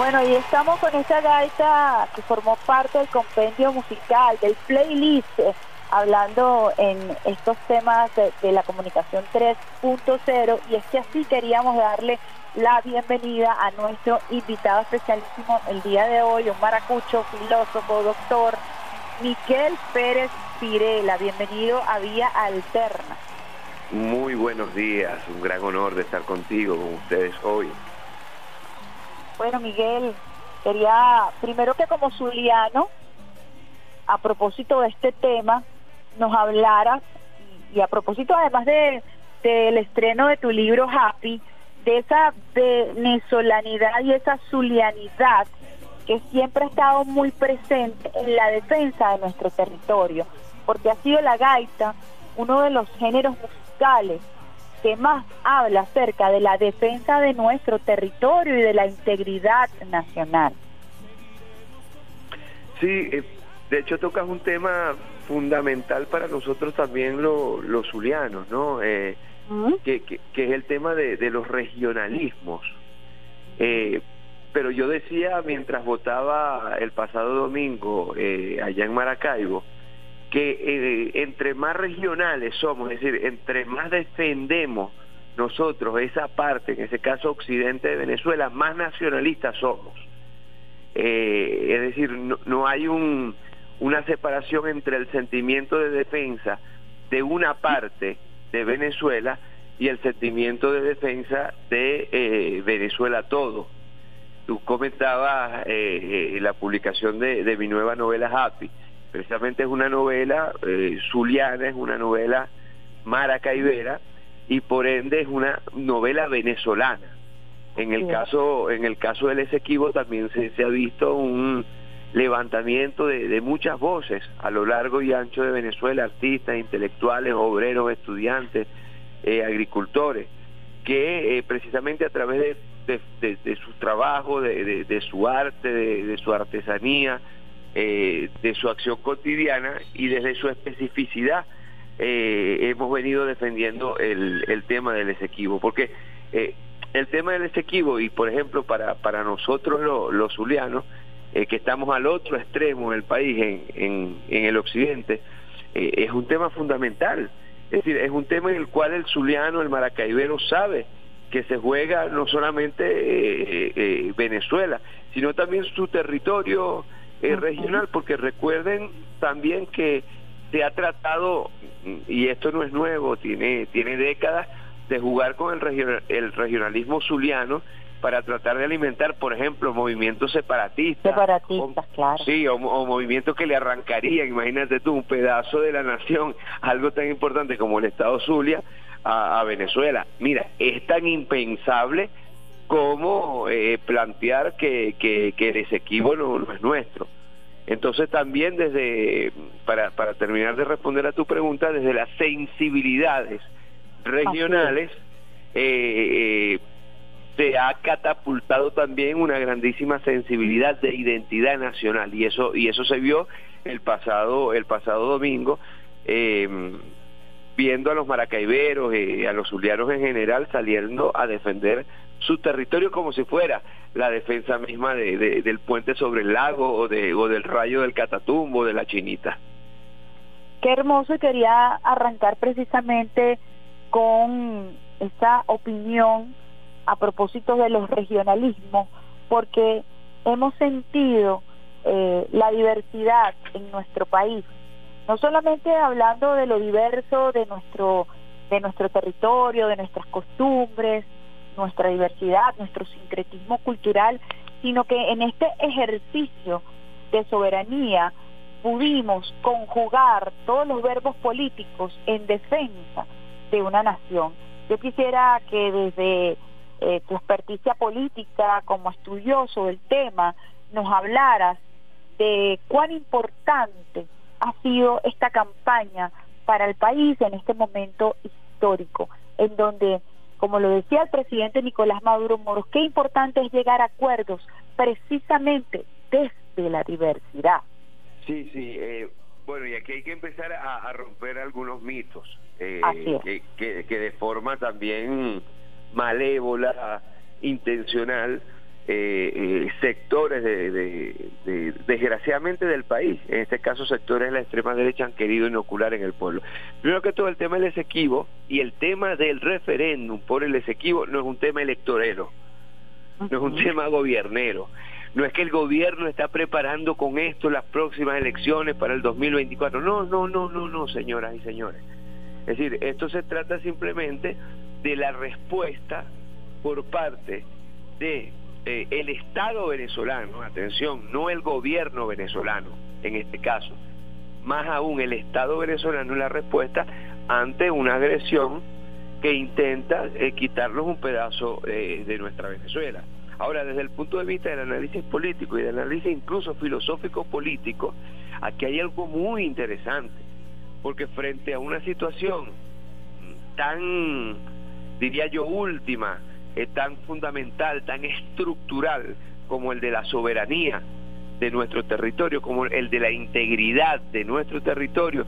Bueno, y estamos con esta gaita que formó parte del compendio musical, del playlist, eh, hablando en estos temas de, la comunicación 3.0 y es que así queríamos darle la bienvenida a nuestro invitado especialísimo el día de hoy, un maracucho, filósofo, doctor, Miguel Pérez Pirela. Bienvenido a Vía Alterna. Muy buenos días, un gran honor de estar contigo, con ustedes hoy. Bueno, Miguel, quería primero que como zuliano, a propósito de este tema, nos hablara, y a propósito además de del estreno de tu libro Happy, de esa venezolanidad y esa zulianidad que siempre ha estado muy presente en la defensa de nuestro territorio, porque ha sido la gaita uno de los géneros musicales que más habla acerca de la defensa de nuestro territorio y de la integridad nacional. Sí, eh, de hecho tocas un tema fundamental para nosotros también los zulianos, ¿no? Eh, que, es el tema de, los regionalismos. Eh, pero yo decía mientras votaba el pasado domingo eh, allá en Maracaibo, que eh, entre más regionales somos, es decir, entre más defendemos nosotros esa parte, en ese caso occidente de Venezuela, más nacionalistas somos. es decir, no, hay un, una separación entre el sentimiento de defensa de una parte de Venezuela y el sentimiento de defensa de eh, Venezuela todo. Tú comentabas eh, eh, la publicación de, mi nueva novela Happy. Precisamente es una novela zuliana, es una novela maracaibera y por ende es una novela venezolana. En el caso en el caso del Esequibo también se, se ha visto un levantamiento de, de, muchas voces a lo largo y ancho de Venezuela, artistas, intelectuales, obreros, estudiantes, eh, agricultores, que eh, precisamente a través de, de, su trabajo, de, su arte, de, su artesanía, eh, de su acción cotidiana y desde su especificidad, hemos venido defendiendo el, el tema del Esequibo, porque el tema del Esequibo y por ejemplo para, para nosotros los zulianos, eh, que estamos al otro extremo del país, en, en, el occidente, eh, es un tema fundamental. Es decir, es un tema en el cual el zuliano, el maracaibero sabe que se juega no solamente eh, Venezuela, sino también su territorio regional, porque recuerden también que se ha tratado, y esto no es nuevo, tiene, tiene décadas, de jugar con el, el regionalismo zuliano para tratar de alimentar, por ejemplo, movimientos separatistas. Separatistas, claro. Sí, o, movimientos que le arrancarían, imagínate tú, un pedazo de la nación, algo tan importante como el Estado Zulia, a, Venezuela. Mira, es tan impensable como eh, plantear que, que, que el Esequibo no, es nuestro. Entonces también desde, para, para terminar de responder a tu pregunta, desde las sensibilidades regionales, eh, eh, se ha catapultado también una grandísima sensibilidad de identidad nacional y eso y eso se vio el pasado el pasado domingo em, viendo a los maracaiberos y a los zulianos en general saliendo a defender su territorio como si fuera la defensa misma de, del puente sobre el lago o, de, o del rayo del Catatumbo de la Chinita. Qué hermoso y quería arrancar precisamente con esta opinión a propósito de los regionalismos, porque hemos sentido eh, la diversidad en nuestro país, no solamente hablando de lo diverso de nuestro, de nuestro territorio, de nuestras costumbres, nuestra diversidad, nuestro sincretismo cultural, sino que en este ejercicio de soberanía pudimos conjugar todos los verbos políticos en defensa de una nación. Yo quisiera que desde eh, tu experticia política como estudioso del tema, nos hablaras de cuán importante ha sido esta campaña para el país en este momento histórico, en donde, como lo decía el presidente Nicolás Maduro Moros, qué importante es llegar a acuerdos precisamente desde la diversidad. Sí, sí. Eh, bueno, y aquí hay que empezar a, romper algunos mitos, eh, que, que de forma también malévola, intencional, eh, eh, sectores de, desgraciadamente del país, en este caso sectores de la extrema derecha han querido inocular en el pueblo. Primero que todo el tema del Esequibo y el tema del referéndum por el Esequibo no es un tema electorero, no es un tema gobiernero. No es que el gobierno está preparando con esto las próximas elecciones para el 2024. No, no, no, no, no, señoras y señores. Es decir, esto se trata simplemente de la respuesta por parte de eh, el Estado venezolano, atención, no el gobierno venezolano en este caso, más aún el Estado venezolano en la respuesta ante una agresión que intenta eh, quitarnos un pedazo eh, de nuestra Venezuela. Ahora, desde el punto de vista del análisis político y del análisis incluso filosófico político, aquí hay algo muy interesante, porque frente a una situación tan, diría yo, última, es tan fundamental, tan estructural como el de la soberanía de nuestro territorio, como el de la integridad de nuestro territorio,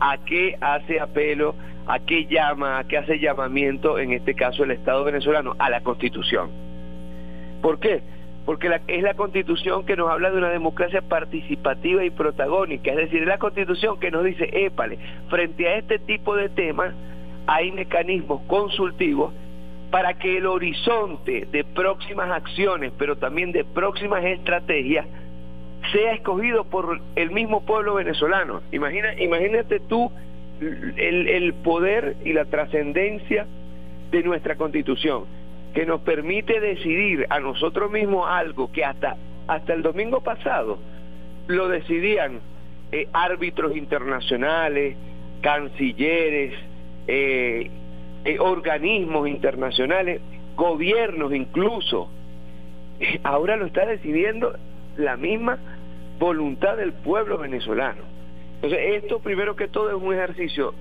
a qué hace apelo, a qué llama, a qué hace llamamiento, en este caso el Estado venezolano, a la Constitución. ¿Por qué? Porque es la Constitución que nos habla de una democracia participativa y protagónica, es decir, es la Constitución que nos dice, épale, frente a este tipo de temas hay mecanismos consultivos para que el horizonte de próximas acciones, pero también de próximas estrategias, sea escogido por el mismo pueblo venezolano. Imagina, imagínate tú el, poder y la trascendencia de nuestra constitución, que nos permite decidir a nosotros mismos algo que hasta, hasta el domingo pasado lo decidían eh, árbitros internacionales, cancilleres, eh, eh, organismos internacionales, gobiernos incluso. Ahora lo está decidiendo la misma voluntad del pueblo venezolano. Entonces, esto primero que todo es un ejercicio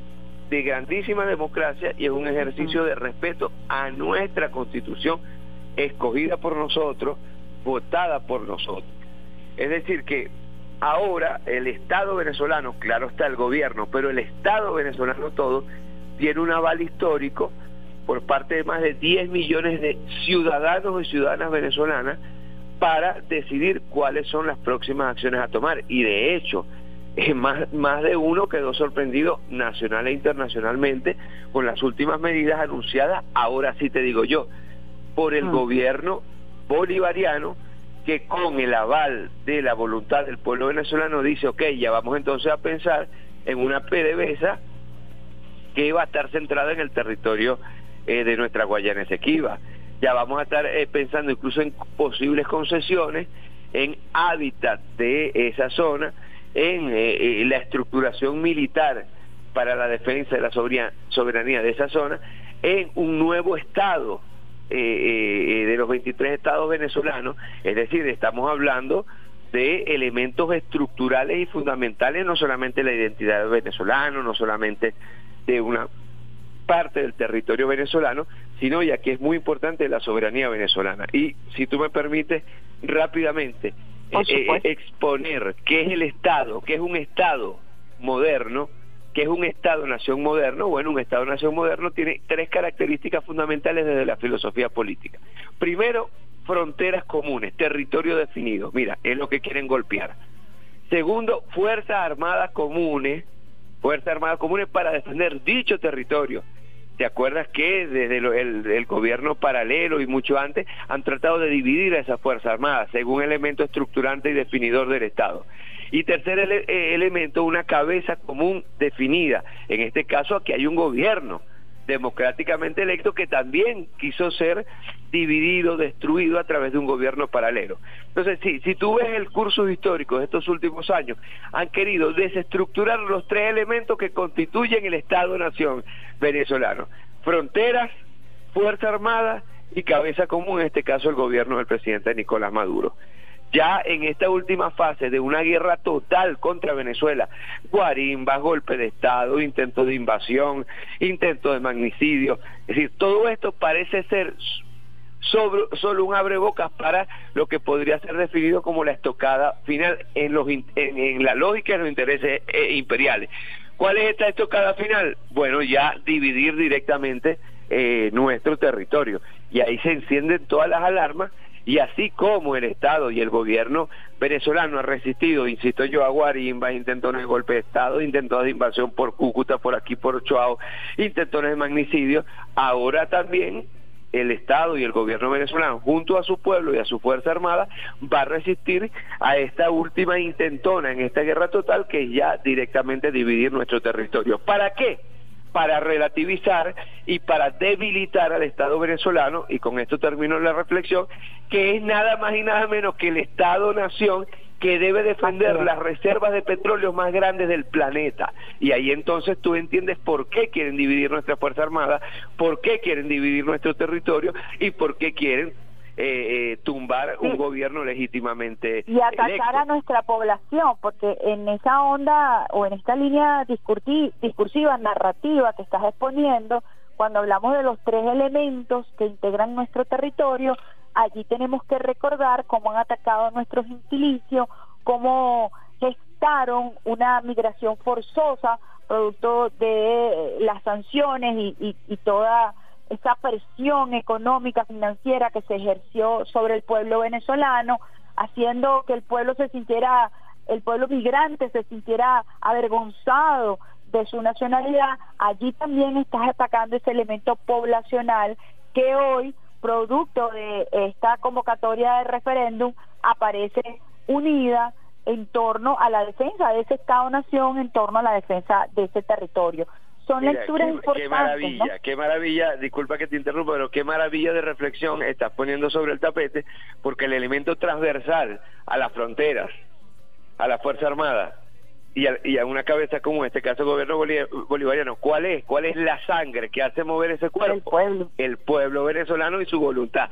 de grandísima democracia y es un ejercicio de respeto a nuestra constitución escogida por nosotros, votada por nosotros. Es decir, que ahora el Estado venezolano, claro está el gobierno, pero el Estado venezolano todo tiene un aval histórico por parte de más de 10 millones de ciudadanos y ciudadanas venezolanas para decidir cuáles son las próximas acciones a tomar. Y de hecho, más, más de uno quedó sorprendido nacional e internacionalmente con las últimas medidas anunciadas, ahora sí te digo yo, por el mm. gobierno bolivariano que con el aval de la voluntad del pueblo venezolano dice, ok, ya vamos entonces a pensar en una PDVSA que va a estar centrada en el territorio eh, de nuestra Guayana Esequiba. Ya vamos a estar eh, pensando incluso en posibles concesiones en hábitat de esa zona, en eh, la estructuración militar para la defensa de la soberanía de esa zona, en un nuevo estado de los 23 estados venezolanos, es decir, estamos hablando de elementos estructurales y fundamentales, no solamente la identidad venezolana, no solamente de una parte del territorio venezolano, sino ya que es muy importante la soberanía venezolana. Y si tú me permites rápidamente eh, eh, exponer qué es el Estado, qué es un Estado moderno, qué es un Estado-nación moderno, bueno, un Estado-nación moderno tiene tres características fundamentales desde la filosofía política. Primero, fronteras comunes, territorio definido, mira, es lo que quieren golpear. Segundo, fuerzas armadas comunes, Fuerzas Armadas Comunes para defender dicho territorio. ¿Te acuerdas que desde el, gobierno paralelo y mucho antes han tratado de dividir a esas Fuerzas Armadas según elemento estructurante y definidor del Estado? Y tercer eh, elemento, una cabeza común definida. En este caso aquí hay un gobierno democráticamente electo que también quiso ser dividido, destruido a través de un gobierno paralelo. Entonces, si, si tú ves el curso histórico de estos últimos años, han querido desestructurar los tres elementos que constituyen el Estado-Nación venezolano. Fronteras, Fuerza Armada y cabeza común, en este caso el gobierno del presidente Nicolás Maduro ya en esta última fase de una guerra total contra Venezuela, guarimbas, golpe de Estado, intento de invasión, intento de magnicidio, es decir, todo esto parece ser solo un abrebocas para lo que podría ser definido como la estocada final en, los, en, la lógica de los intereses eh, imperiales. ¿Cuál es esta estocada final? Bueno, ya dividir directamente eh, nuestro territorio. Y ahí se encienden todas las alarmas Y así como el Estado y el gobierno venezolano ha resistido, insisto yo, a Guarimba, intentones de golpe de Estado, intentos de invasión por Cúcuta, por aquí, por Ochoa, intentones de magnicidio, ahora también el Estado y el gobierno venezolano, junto a su pueblo y a su Fuerza Armada, va a resistir a esta última intentona en esta guerra total que es ya directamente dividir nuestro territorio. ¿Para qué? Para relativizar y para debilitar al Estado venezolano, y con esto termino la reflexión, que es nada más y nada menos que el Estado-Nación que debe defender las reservas de petróleo más grandes del planeta. Y ahí entonces tú entiendes por qué quieren dividir nuestra Fuerza Armada, por qué quieren dividir nuestro territorio y por qué quieren eh, eh, tumbar un gobierno legítimamente y atacar a nuestra población porque en esa onda o en esta línea discursiva narrativa que estás exponiendo cuando hablamos de los tres elementos que integran nuestro territorio allí tenemos que recordar cómo han atacado a nuestros inquilicios, cómo gestaron una migración forzosa producto de las sanciones y, toda esa presión económica, financiera que se ejerció sobre el pueblo venezolano, haciendo que el pueblo se sintiera, el pueblo migrante se sintiera avergonzado de su nacionalidad, allí también estás atacando ese elemento poblacional que hoy producto de esta convocatoria de referéndum, aparece unida en torno a la defensa de ese Estado-Nación, en torno a la defensa de ese territorio. Son lecturas importantes. Qué maravilla, qué maravilla, disculpa que te interrumpa, pero qué maravilla de reflexión estás poniendo sobre el tapete, porque el elemento transversal a las fronteras, a la Fuerza Armada, y a, una cabeza como este caso gobierno bolivariano, ¿cuál es? ¿Cuál es la sangre que hace mover ese cuerpo? El pueblo. El pueblo venezolano y su voluntad.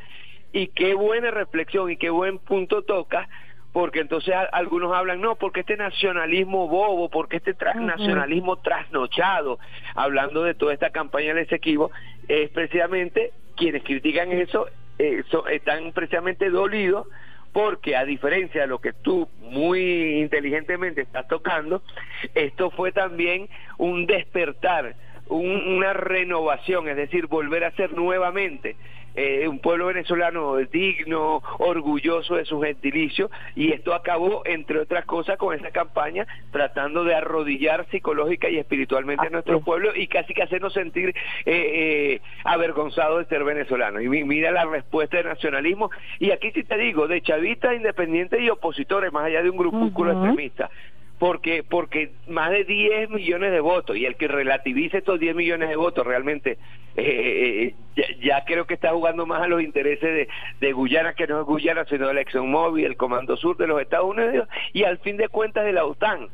Y qué buena reflexión y qué buen punto toca, porque entonces algunos hablan, no, porque este nacionalismo bobo, porque este nacionalismo trasnochado, hablando de toda esta campaña de Esequibo, es precisamente quienes critican eso, eh, están precisamente dolidos porque a diferencia de lo que tú muy inteligentemente estás tocando, esto fue también un despertar, una renovación, es decir, volver a ser nuevamente eh, un pueblo venezolano digno, orgulloso de su gentilicio, y esto acabó, entre otras cosas, con esa campaña tratando de arrodillar psicológica y espiritualmente a nuestro pueblo y casi que hacernos sentir eh, eh, avergonzados de ser venezolanos. Y mira la respuesta del nacionalismo, y aquí sí te digo, de chavistas, independientes y opositores, más allá de un grupúsculo extremista porque porque más de 10 millones de votos y el que relativice estos 10 millones de votos realmente eh, eh, ya, creo que está jugando más a los intereses de, Guyana que no es Guyana sino el ExxonMobil, el Comando Sur de los Estados Unidos y al fin de cuentas de la OTAN.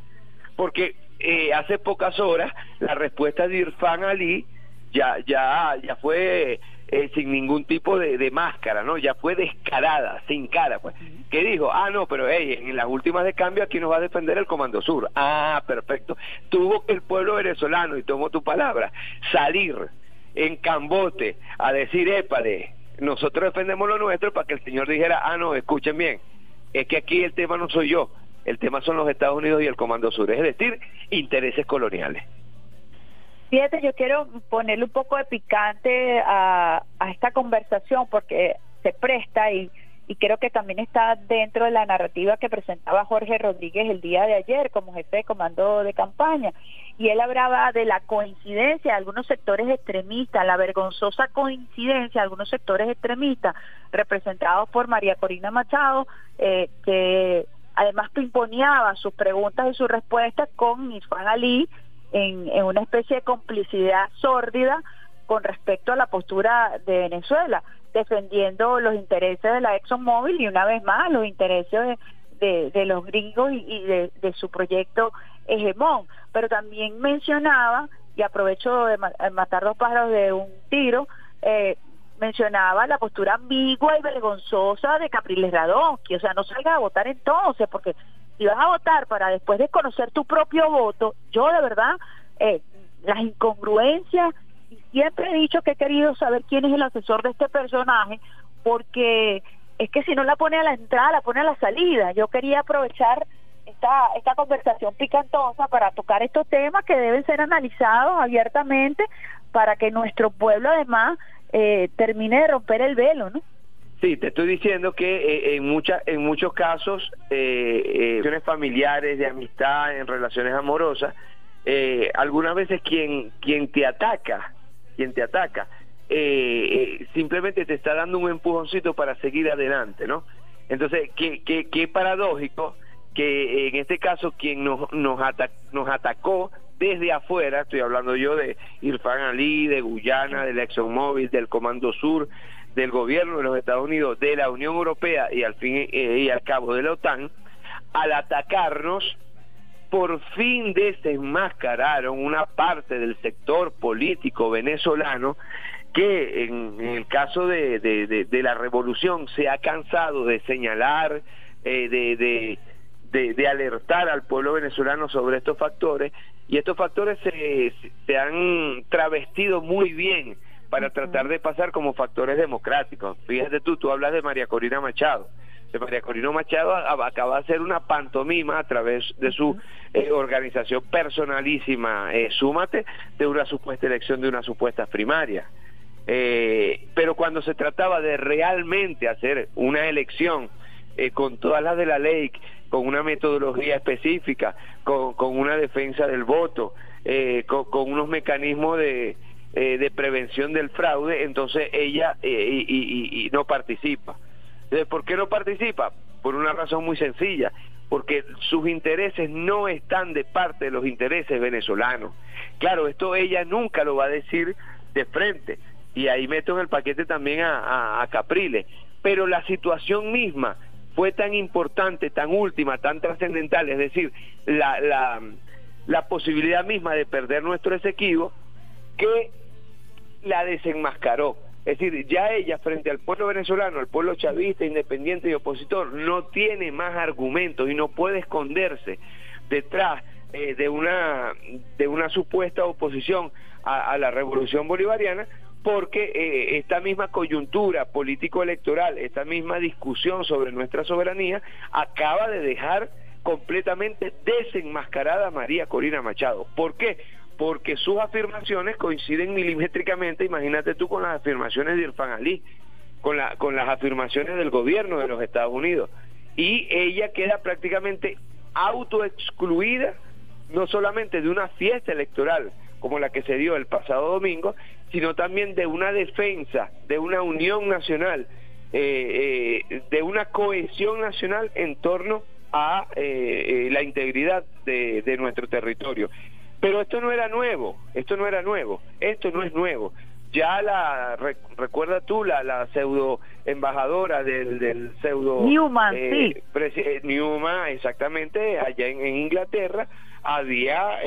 Porque eh, hace pocas horas la respuesta de Irfan Ali ya ya ya fue eh, sin ningún tipo de, máscara, ¿no? Ya fue descarada, sin cara, pues. Que dijo, ah, no, pero hey, en las últimas de cambio aquí nos va a defender el Comando Sur. Ah, perfecto. Tuvo que el pueblo venezolano, y tomo tu palabra, salir en cambote a decir, épale, nosotros defendemos lo nuestro para que el señor dijera, ah, no, escuchen bien, es que aquí el tema no soy yo, el tema son los Estados Unidos y el Comando Sur, es decir, intereses coloniales. Fíjate, yo quiero ponerle un poco de picante a, esta conversación porque se presta y, creo que también está dentro de la narrativa que presentaba Jorge Rodríguez el día de ayer como jefe de comando de campaña. Y él hablaba de la coincidencia de algunos sectores extremistas, la vergonzosa coincidencia de algunos sectores extremistas representados por María Corina Machado, eh, que además pimponeaba sus preguntas y sus respuestas con Isfan Ali, en, una especie de complicidad sórdida con respecto a la postura de Venezuela, defendiendo los intereses de la ExxonMobil y una vez más los intereses de, de, los gringos y, de, su proyecto hegemón. Pero también mencionaba, y aprovecho de matar dos pájaros de un tiro, eh, mencionaba la postura ambigua y vergonzosa de Capriles que o sea, no salga a votar entonces, porque si vas a votar para después de conocer tu propio voto, yo de verdad, eh, las incongruencias, y siempre he dicho que he querido saber quién es el asesor de este personaje, porque es que si no la pone a la entrada, la pone a la salida. Yo quería aprovechar esta, esta conversación picantosa para tocar estos temas que deben ser analizados abiertamente para que nuestro pueblo además eh, termine de romper el velo, ¿no? Sí, te estoy diciendo que eh, en muchas en muchos casos, eh, eh, familiares, de amistad, en relaciones amorosas, eh, algunas veces quien quien te ataca, quien te ataca, simplemente te está dando un empujoncito para seguir adelante, ¿no? Entonces, qué, qué, qué paradójico que en este caso quien nos nos, nos atacó desde afuera, estoy hablando yo de Irfan Ali, de Guyana, del ExxonMobil, del Comando Sur, del gobierno de los Estados Unidos, de la Unión Europea y al fin eh, y al cabo de la OTAN, al atacarnos, por fin desenmascararon una parte del sector político venezolano que en, el caso de, de, la revolución se ha cansado de señalar, eh, de, de, alertar al pueblo venezolano sobre estos factores. Y estos factores se, se han travestido muy bien para tratar de pasar como factores democráticos. Fíjate tú, tú hablas de María Corina Machado. De María Corina Machado acaba de hacer una pantomima a través de su eh, organización personalísima, eh, Súmate, de una supuesta elección de una supuesta primaria. Eh, pero cuando se trataba de realmente hacer una elección eh, con todas las de la ley, con una metodología específica, con, con una defensa del voto, eh, con, unos mecanismos de, eh, de prevención del fraude, entonces ella eh, y, no participa. ¿Por qué no participa? Por una razón muy sencilla, porque sus intereses no están de parte de los intereses venezolanos. Claro, esto ella nunca lo va a decir de frente, y ahí meto en el paquete también a, a Capriles, pero la situación misma fue tan importante, tan última, tan trascendental, es decir, la, la, la posibilidad misma de perder nuestro Esequibo, que la desenmascaró. Es decir, ya ella frente al pueblo venezolano, al pueblo chavista, independiente y opositor, no tiene más argumentos y no puede esconderse detrás eh, de una de una supuesta oposición a la revolución bolivariana porque eh, esta misma coyuntura político-electoral, esta misma discusión sobre nuestra soberanía, acaba de dejar completamente desenmascarada a María Corina Machado. ¿Por qué? Porque sus afirmaciones coinciden milimétricamente, imagínate tú, con las afirmaciones de Irfan Ali, con, la, con las afirmaciones del gobierno de los Estados Unidos. Y ella queda prácticamente autoexcluida, no solamente de una fiesta electoral, como la que se dio el pasado domingo, sino también de una defensa, de una unión nacional, eh, eh, de una cohesión nacional en torno a eh, la integridad de, nuestro territorio. Pero esto no era nuevo, esto no era nuevo, esto no es nuevo. Ya la, recuerda tú, la, la pseudo embajadora del, del pseudo... Newman, sí. Newman, exactamente, allá en, en Inglaterra, había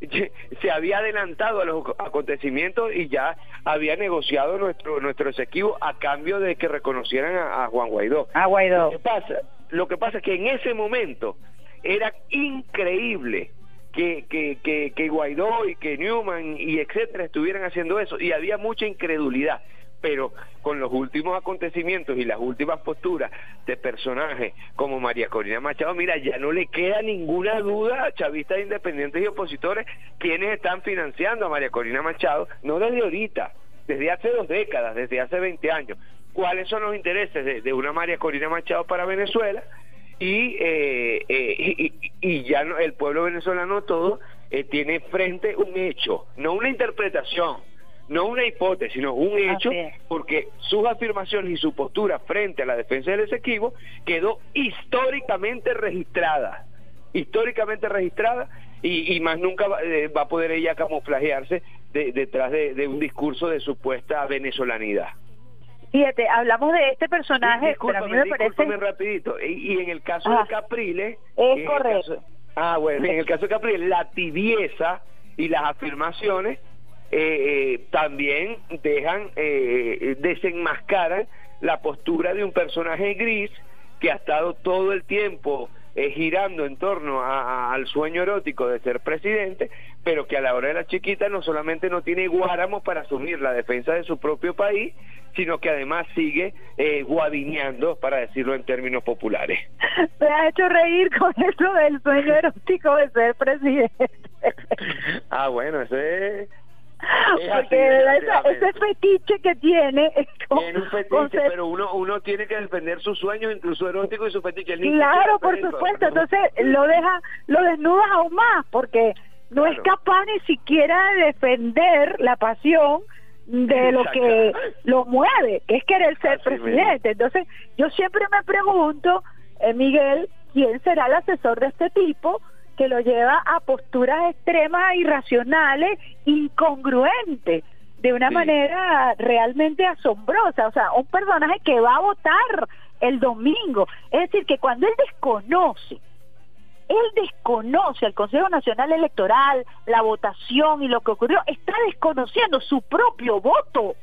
se había adelantado a los acontecimientos y ya había negociado nuestro nuestro exequivo a cambio de que reconocieran a, Juan Guaidó. A Guaidó. Lo que pasa, lo que pasa es que en ese momento era increíble que, que, que, que Guaidó y que Newman y etcétera estuvieran haciendo eso y había mucha incredulidad pero con los últimos acontecimientos y las últimas posturas de personajes como María Corina Machado, mira, ya no le queda ninguna duda a chavistas independientes y opositores quienes están financiando a María Corina Machado, no desde ahorita, desde hace dos décadas, desde hace 20 años. ¿Cuáles son los intereses de, una María Corina Machado para Venezuela? Y, eh, eh, y, ya el pueblo venezolano todo eh, tiene frente un hecho, no una interpretación no una hipótesis, sino un hecho, porque sus afirmaciones y su postura frente a la defensa del Esequibo quedó históricamente registrada, históricamente registrada, y, más nunca eh, va, a poder ella camuflajearse detrás de, un discurso de supuesta venezolanidad. Fíjate, hablamos de este personaje, pero a mí me parece... rapidito, y, en el caso de Capriles... Es correcto. ah, bueno, en el caso de Capriles, la tibieza y las afirmaciones eh, eh, también dejan, eh, desenmascaran la postura de un personaje gris que ha estado todo el tiempo eh, girando en torno al sueño erótico de ser presidente, pero que a la hora de la chiquita no solamente no tiene guáramos para asumir la defensa de su propio país, sino que además sigue eh, guadineando, para decirlo en términos populares. Me ha hecho reír con eso del sueño erótico de ser presidente. ah, bueno, ese es Porque ese fetiche que tiene es tiene un fetiche, pero uno uno tiene que defender sus sueños, incluso eróticos y su fetiche. Claro, por supuesto. Entonces lo deja, lo desnudas aún más, porque no es capaz ni siquiera de defender la pasión de lo que lo mueve, que es querer ser presidente. Entonces, yo siempre me pregunto, eh, Miguel, ¿quién será el asesor de este tipo que lo lleva a posturas extremas, irracionales, incongruentes, de una manera realmente asombrosa? O sea, un personaje que va a votar el domingo. Es decir, que cuando él desconoce él desconoce al Consejo Nacional Electoral, la votación y lo que ocurrió, está desconociendo su propio voto,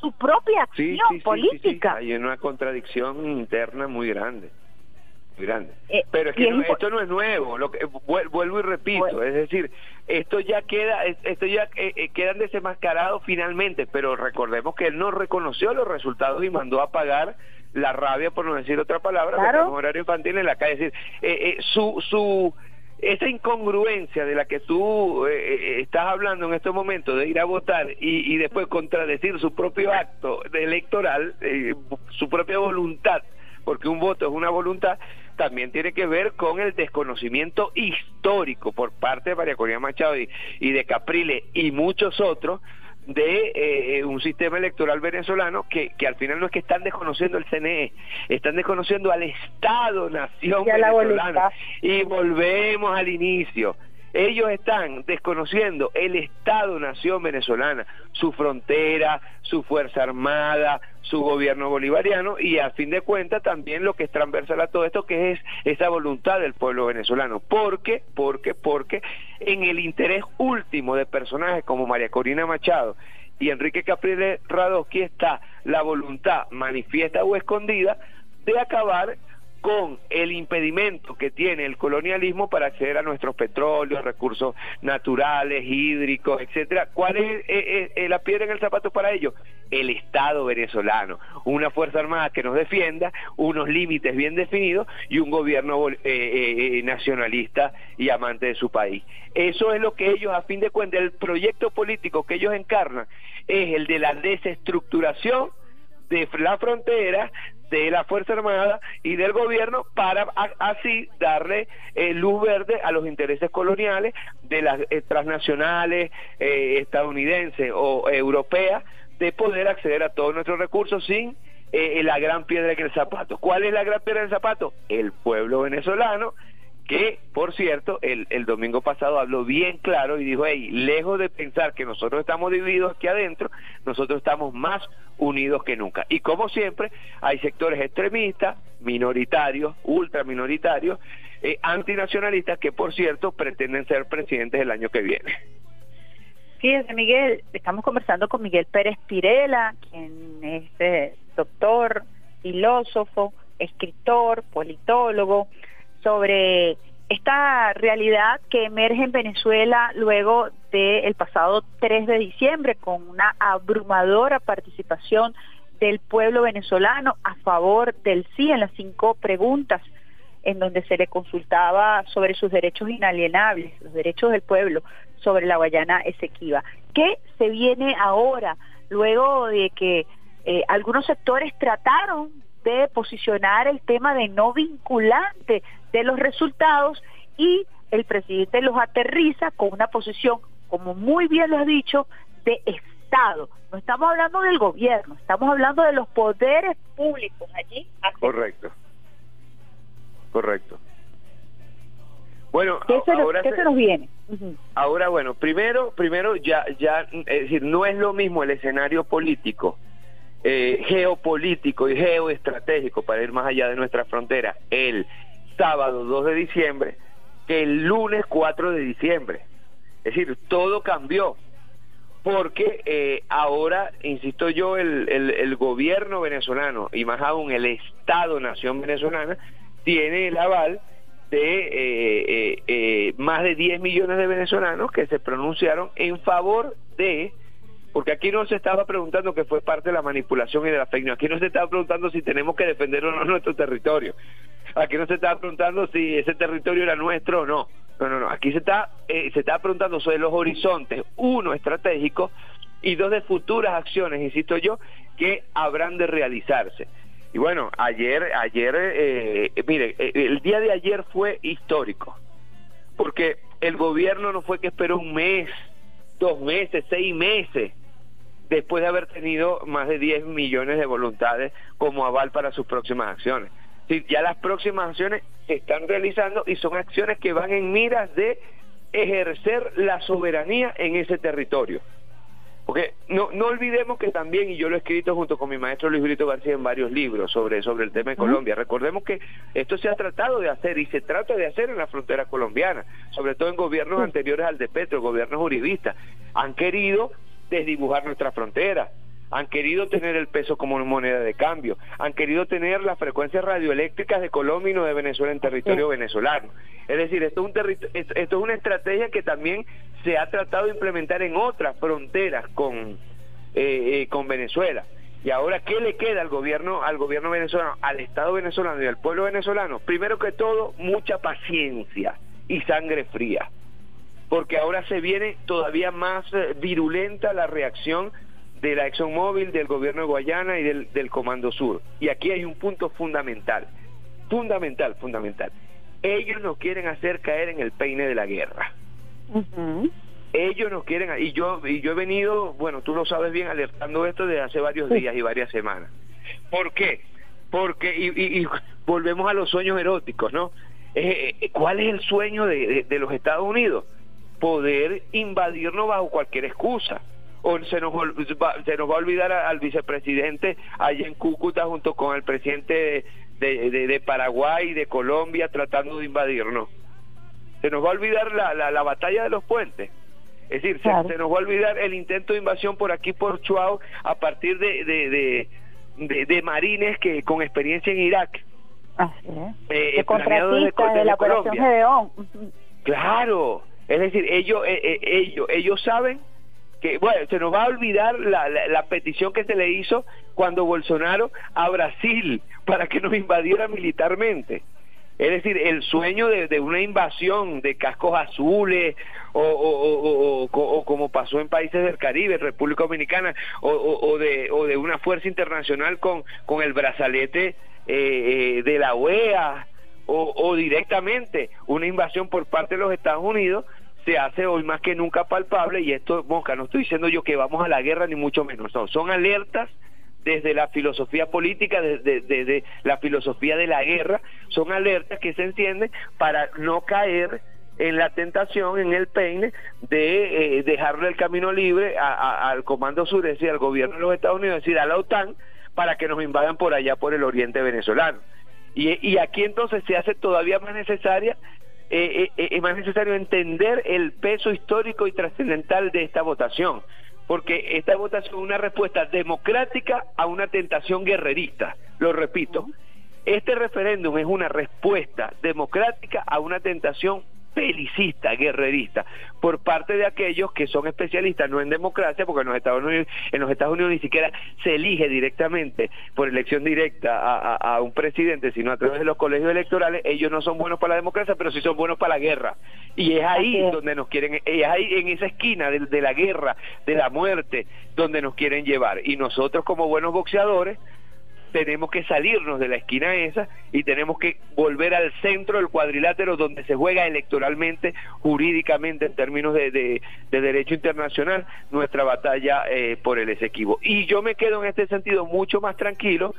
su propia acción política. Hay una contradicción interna muy grande. Muy grande. Eh, Pero es que esto no es nuevo, lo que, vuelvo y repito, es decir, esto ya queda, esto ya eh, eh, quedan desenmascarados finalmente, pero recordemos que él no reconoció los resultados y mandó a pagar la rabia, por no decir otra palabra, claro. horario infantil en la calle. Es decir, eh, eh, su, su, esa incongruencia de la que tú eh, estás hablando en estos momentos, de ir a votar y, y después contradecir su propio acto electoral, su propia voluntad, porque un voto es una voluntad, también tiene que ver con el desconocimiento histórico por parte de María Corina Machado y, y de Caprile y muchos otros de eh, un sistema electoral venezolano que, que al final no es que están desconociendo el CNE, están desconociendo al Estado-Nación venezolano. Y volvemos al inicio ellos están desconociendo el Estado-Nación venezolana, su frontera, su Fuerza Armada, su gobierno bolivariano y a fin de cuentas también lo que es transversal a todo esto que es esa voluntad del pueblo venezolano. ¿Por qué? Porque, porque en el interés último de personajes como María Corina Machado y Enrique Capriles Radosky está la voluntad manifiesta o escondida de acabar con el impedimento que tiene el colonialismo para acceder a nuestros petróleos, recursos naturales, hídricos, etcétera. ¿Cuál es eh, eh, eh, la piedra en el zapato para ello? El Estado venezolano, una fuerza armada que nos defienda, unos límites bien definidos y un gobierno nacionalista y amante de su país. Eso es lo que ellos, a fin de cuentas, el proyecto político que ellos encarnan es el de la desestructuración de la frontera, de la Fuerza Armada y del gobierno para así darle eh, luz verde a los intereses coloniales de las eh, transnacionales eh, estadounidenses o europeas de poder acceder a todos nuestros recursos sin la gran piedra en el zapato. ¿Cuál es la gran piedra en el zapato? El pueblo venezolano que por cierto el, el domingo pasado habló bien claro y dijo, hey, lejos de pensar que nosotros estamos divididos aquí adentro, nosotros estamos más unidos que nunca. Y como siempre, hay sectores extremistas, minoritarios, ultraminoritarios, eh, antinacionalistas que por cierto pretenden ser presidentes el año que viene. Fíjese, Miguel, estamos conversando con Miguel Pérez Pirela, quien es eh, doctor, filósofo, escritor, politólogo, sobre esta realidad que emerge en Venezuela luego del pasado 3 de diciembre con una abrumadora participación del pueblo venezolano a favor del sí en las cinco preguntas en donde se le consultaba sobre sus derechos inalienables, los derechos del pueblo sobre la Guayana Esequiba. ¿Qué se viene ahora luego de que eh, algunos sectores trataron de posicionar el tema de no vinculante de los resultados y el presidente los aterriza con una posición, como muy bien lo ha dicho, de Estado. No estamos hablando del gobierno, estamos hablando de los poderes públicos allí. Correcto. Correcto. Bueno, ¿qué, se, ahora se, nos viene? Ahora, bueno, primero, primero ya, ya, es decir, no es lo mismo el escenario político eh, geopolítico y geoestratégico para ir más allá de nuestra frontera el sábado 2 de diciembre que el lunes 4 de diciembre. Es decir, todo cambió porque eh, ahora, insisto yo, el, el, gobierno venezolano y más aún el Estado-Nación venezolana tiene el aval de eh, más de 10 millones de venezolanos que se pronunciaron en favor de porque aquí no se estaba preguntando que fue parte de la manipulación y de la fake aquí no se estaba preguntando si tenemos que defender o no nuestro territorio, aquí no se estaba preguntando si ese territorio era nuestro o no, No, no, no. Aquí se está, eh, se está preguntando sobre los horizontes, uno estratégico y dos de futuras acciones, insisto yo, que habrán de realizarse. Y bueno, ayer, ayer, eh, mire, eh, el día de ayer fue histórico, porque el gobierno no fue que esperó un mes, dos meses, seis meses, después de haber tenido más de 10 millones de voluntades como aval para sus próximas acciones. ya las próximas acciones se están realizando y son acciones que van en miras de ejercer la soberanía en ese territorio. Porque no, no olvidemos que también, y yo lo he escrito junto con mi maestro Luis Brito García en varios libros sobre, sobre el tema de Colombia, recordemos que esto se ha tratado de hacer y se trata de hacer en la frontera colombiana, sobre todo en gobiernos anteriores al de Petro, gobiernos uribistas. Han querido desdibujar nuestra frontera, han querido tener el peso como moneda de cambio, han querido tener las frecuencias radioeléctricas de Colombia y no de Venezuela en territorio venezolano. Es decir, esto es, un esto es una estrategia que también se ha tratado de implementar en otras fronteras con, eh, eh, con Venezuela. Y ahora, ¿qué le queda al gobierno, al gobierno venezolano, al Estado venezolano y al pueblo venezolano? Primero que todo, mucha paciencia y sangre fría. Porque ahora se viene todavía más eh, virulenta la reacción de la ExxonMobil, del gobierno de Guayana y del, del Comando Sur. Y aquí hay un punto fundamental, fundamental, fundamental. Ellos nos quieren hacer caer en el peine de la guerra. Ellos nos quieren, y yo, y yo he venido, bueno, tú lo sabes bien, alertando esto desde hace varios días y varias semanas. ¿Por qué? Porque, y, volvemos a los sueños eróticos, ¿no? Eh, eh, ¿Cuál es el sueño de, de los Estados Unidos? Poder invadirnos bajo cualquier excusa o se nos, se nos va a olvidar al vicepresidente allá en Cúcuta junto con el presidente de, de, Paraguay y de Colombia tratando de invadirnos. Se nos va a olvidar la, la, batalla de los puentes. Es decir, se, nos va a olvidar el intento de invasión por aquí por Chuao a partir de, de, de, marines que con experiencia en Irak. Así es. Eh, de, la operación Gedeón. Claro, es decir, ellos, eh, eh, ellos, ellos saben que bueno, se nos va a olvidar la, la, petición que se le hizo cuando Bolsonaro a Brasil para que nos invadiera militarmente. Es decir, el sueño de, una invasión de cascos azules o, o, como pasó en países del Caribe, República Dominicana, o, de, de una fuerza internacional con, con el brazalete eh, eh, de la OEA o directamente una invasión por parte de los Estados Unidos, se hace hoy más que nunca palpable y esto, Mosca, no estoy diciendo yo que vamos a la guerra ni mucho menos, no, son alertas desde la filosofía política, desde, la filosofía de la guerra, son alertas que se encienden para no caer en la tentación, en el peine de eh, dejarle el camino libre al Comando Sur, al gobierno de los Estados Unidos, es decir, a la OTAN, para que nos invadan por allá, por el oriente venezolano. Y, y aquí entonces se hace todavía más necesaria eh, eh, es más necesario entender el peso histórico y trascendental de esta votación, porque esta votación es una respuesta democrática a una tentación guerrerista, lo repito. Este referéndum es una respuesta democrática a una tentación belicista, guerrerista, por parte de aquellos que son especialistas no en democracia, porque en los Estados Unidos, en los Estados Unidos ni siquiera se elige directamente por elección directa a, un presidente, sino a través de los colegios electorales, ellos no son buenos para la democracia, pero sí son buenos para la guerra. Y es ahí donde nos quieren, es ahí en esa esquina de, de la guerra, de la muerte, donde nos quieren llevar. Y nosotros como buenos boxeadores, tenemos que salirnos de la esquina esa y tenemos que volver al centro del cuadrilátero donde se juega electoralmente, jurídicamente, en términos de, de, derecho internacional, nuestra batalla eh, por el Esequibo. Y yo me quedo en este sentido mucho más tranquilo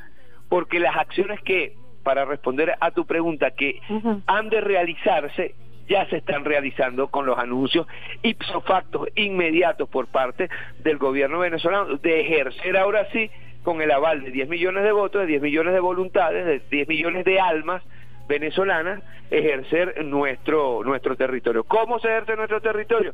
porque las acciones que, para responder a tu pregunta, que han de realizarse, ya se están realizando con los anuncios ipso facto inmediatos por parte del gobierno venezolano de ejercer ahora sí con el aval de 10 millones de votos, de 10 millones de voluntades, de 10 millones de almas venezolanas, ejercer nuestro, nuestro territorio. ¿Cómo se ejerce nuestro territorio?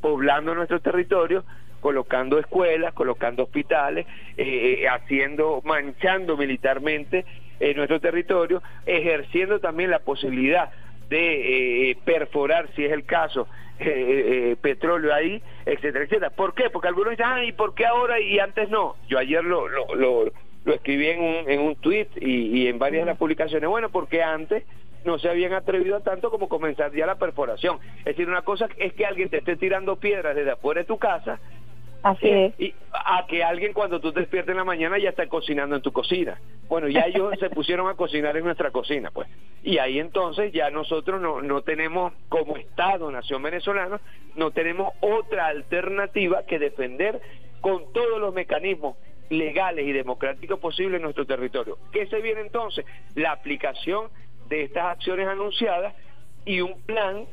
Poblando nuestro territorio, colocando escuelas, colocando hospitales, eh, eh, haciendo, manchando militarmente eh, nuestro territorio, ejerciendo también la posibilidad de eh, perforar, si es el caso, eh, eh, petróleo ahí, etcétera, etcétera. ¿Por qué? Porque algunos dicen, ah, ¿y por qué ahora y antes no? Yo ayer lo, lo, lo, escribí en un, en un tweet y, y en varias de las publicaciones. Bueno, porque antes no se habían atrevido tanto como comenzar ya la perforación. Es decir, una cosa es que alguien te esté tirando piedras desde afuera de tu casa Así es. Y a que alguien cuando tú te despiertes en la mañana ya está cocinando en tu cocina. Bueno, ya ellos se pusieron a cocinar en nuestra cocina, pues. Y ahí entonces ya nosotros no, no tenemos, como Estado, Nación Venezolana, no tenemos otra alternativa que defender con todos los mecanismos legales y democráticos posibles en nuestro territorio. ¿Qué se viene entonces? La aplicación de estas acciones anunciadas y un plan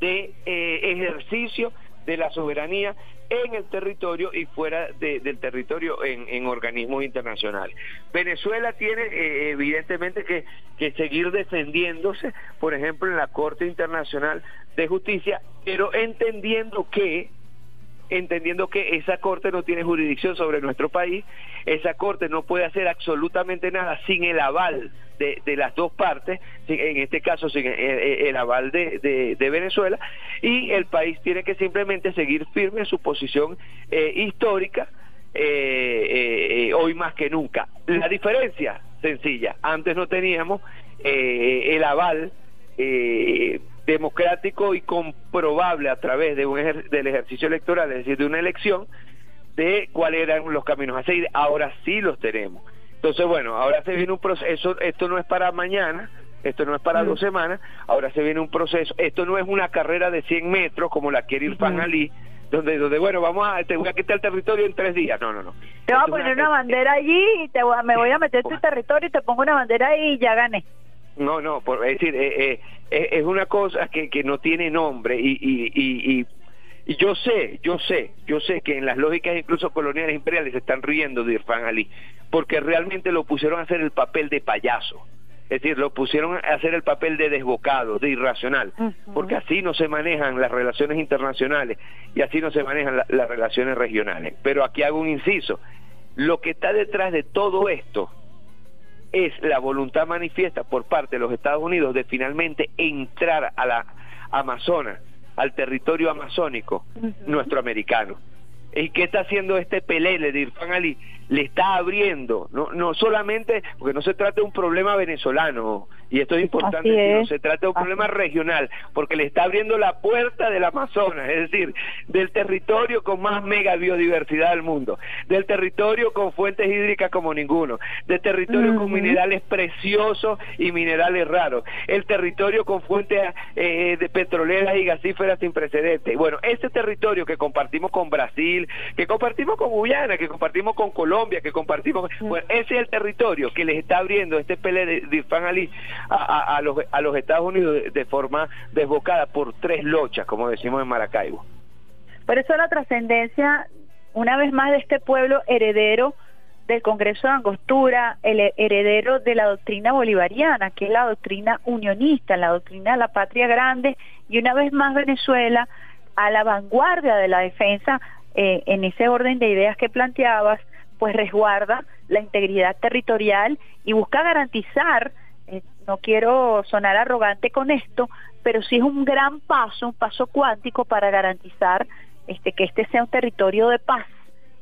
de eh, ejercicio de la soberanía en el territorio y fuera del territorio en, organismos internacionales. Venezuela tiene eh, evidentemente que seguir defendiéndose, por ejemplo, en la Corte Internacional de Justicia, pero entendiendo que entendiendo que esa corte no tiene jurisdicción sobre nuestro país, esa corte no puede hacer absolutamente nada sin el aval de, las dos partes, en este caso sin el, aval de, Venezuela, y el país tiene que simplemente seguir firme en su posición eh, histórica, eh, eh, hoy más que nunca. La diferencia, sencilla, antes no teníamos el aval democrático y comprobable a través de un del ejercicio electoral, es decir, de una elección, de cuáles eran los caminos a seguir. Ahora sí los tenemos. Entonces, bueno, ahora se viene un proceso, esto no es para mañana, esto no es para dos semanas, ahora se viene un proceso, esto no es una carrera de 100 metros como la quiere Irfan Ali, donde, donde bueno, vamos a, te voy a quitar el territorio en tres días, no, no, no. Te voy a poner una, bandera allí y te me voy a meter tu territorio y te pongo una bandera ahí y ya gané. No, no, por, es decir, eh, eh, es una cosa que, que no tiene nombre y, y, y, y, yo sé, yo sé, yo sé que en las lógicas incluso coloniales imperiales se están riendo de Irfan Ali, porque realmente lo pusieron a hacer el papel de payaso. Es decir, lo pusieron a hacer el papel de desbocado, de irracional, porque así no se manejan las relaciones internacionales y así no se manejan las relaciones regionales. Pero aquí hago un inciso. Lo que está detrás de todo esto es la voluntad manifiesta por parte de los Estados Unidos de finalmente entrar a la Amazonas, al territorio amazónico nuestro americano. ¿Y qué está haciendo este pelele de Irfan Ali? Le está abriendo, no, no solamente, porque no se trata de un problema venezolano, y esto es importante, se trata de un problema regional, porque le está abriendo la puerta del Amazonas, es decir, del territorio con más mega biodiversidad del mundo, del territorio con fuentes hídricas como ninguno, del territorio con minerales preciosos y minerales raros, el territorio con fuentes eh, de petroleras y gasíferas sin precedentes. Bueno, este territorio que compartimos con Brasil, que compartimos con Guyana, que compartimos con Colombia, que compartimos, bueno, ese es el territorio que les está abriendo este PL de, de Ali a, los, a los Estados Unidos de, forma desbocada por tres lochas, como decimos en Maracaibo. Por eso la trascendencia, una vez más, de este pueblo heredero del Congreso de Angostura, el heredero de la doctrina bolivariana, que es la doctrina unionista, la doctrina de la patria grande, y una vez más Venezuela a la vanguardia de la defensa eh, en ese orden de ideas que planteabas, pues resguarda la integridad territorial y busca garantizar eh, no quiero sonar arrogante con esto, pero sí es un gran paso, un paso cuántico para garantizar este que este sea un territorio de paz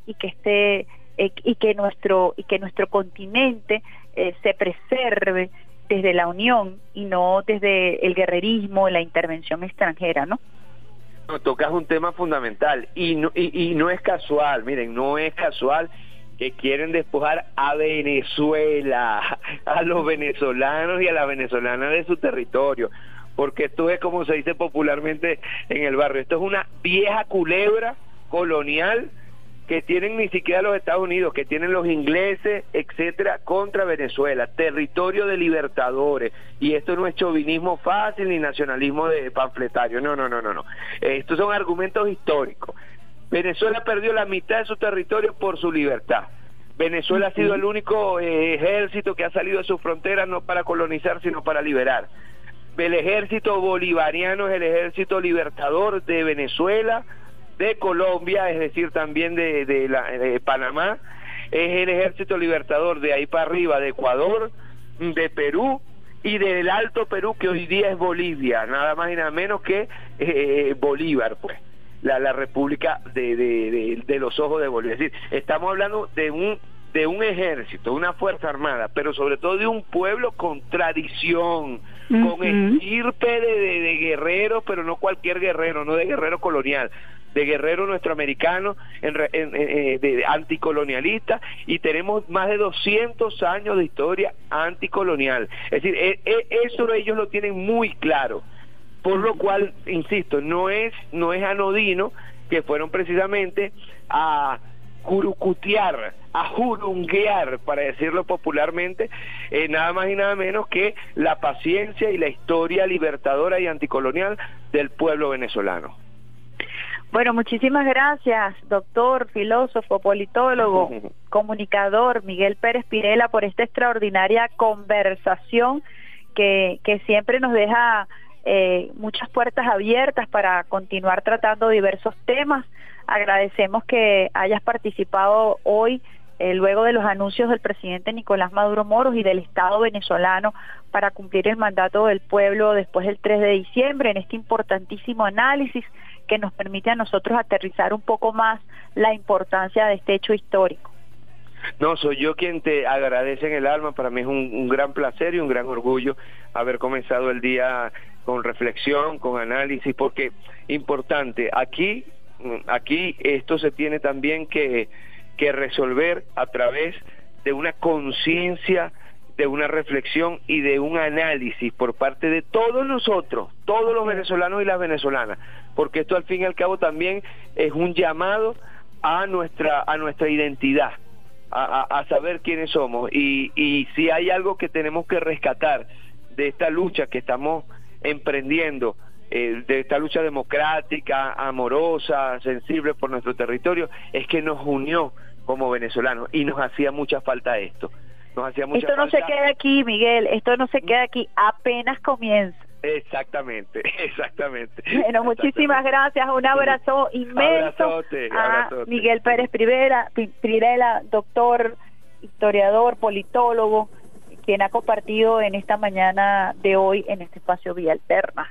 y que este y que nuestro y que nuestro continente eh, se preserve desde la unión y no desde el guerrerismo, la intervención extranjera, ¿no? no tocas un tema fundamental y no, y no es casual, miren, no es casual que quieren despojar a Venezuela, a los venezolanos y a las venezolanas de su territorio, porque esto es como se dice popularmente en el barrio, esto es una vieja culebra colonial que tienen ni siquiera los Estados Unidos, que tienen los ingleses, etcétera, contra Venezuela, territorio de libertadores. Y esto no es chauvinismo fácil ni nacionalismo de panfletario, no, no, no, no, no. Estos son argumentos históricos. Venezuela perdió la mitad de su territorio por su libertad. Venezuela ha sido el único eh, ejército que ha salido de sus fronteras no para colonizar, sino para liberar. El ejército bolivariano es el ejército libertador de Venezuela, de Colombia, es decir, también de, de, la, de Panamá, es el ejército libertador de ahí para arriba, de Ecuador, de Perú y del Alto Perú, que hoy día es Bolivia, nada más y nada menos que eh, Bolívar, pues la, la República de, de, de, los Ojos de Bolivia. Es decir, estamos hablando de un de un ejército, una fuerza armada, pero sobre todo de un pueblo con tradición, con estirpe de, de, guerreros, pero no cualquier guerrero, no de guerrero colonial, de guerrero nuestroamericano, en, eh, de, anticolonialista, y tenemos más de 200 años de historia anticolonial. Es decir, e, e, eso ellos lo tienen muy claro. Por lo cual, insisto, no es, no es anodino que fueron precisamente a curucutear, a jurunguear, para decirlo popularmente, eh, nada más y nada menos que la paciencia y la historia libertadora y anticolonial del pueblo venezolano. Bueno, muchísimas gracias, doctor, filósofo, politólogo, comunicador Miguel Pérez Pirela, por esta extraordinaria conversación que, que siempre nos deja eh, muchas puertas abiertas para continuar tratando diversos temas. Agradecemos que hayas participado hoy, eh, luego de los anuncios del presidente Nicolás Maduro Moros y del Estado venezolano para cumplir el mandato del pueblo después del 3 de diciembre, en este importantísimo análisis que nos permite a nosotros aterrizar un poco más la importancia de este hecho histórico. No, soy yo quien te agradece en el alma. Para mí es un, gran placer y un gran orgullo haber comenzado el día con reflexión, con análisis, porque importante, aquí, aquí esto se tiene también que, que resolver a través de una conciencia, de una reflexión y de un análisis por parte de todos nosotros, todos los venezolanos y las venezolanas, porque esto al fin y al cabo también es un llamado a nuestra, a nuestra identidad a, saber quiénes somos. Y, y si hay algo que tenemos que rescatar de esta lucha que estamos emprendiendo, eh, de esta lucha democrática, amorosa, sensible por nuestro territorio, es que nos unió como venezolanos y nos hacía mucha falta esto. Nos hacía mucha esto no se queda aquí, Miguel, esto no se queda aquí, apenas comienza. Exactamente, exactamente. Bueno, muchísimas gracias, un abrazo inmenso a Miguel Pérez Privera, Pirela, doctor, historiador, politólogo, quien ha compartido en esta mañana de hoy en este espacio Vía Alterna.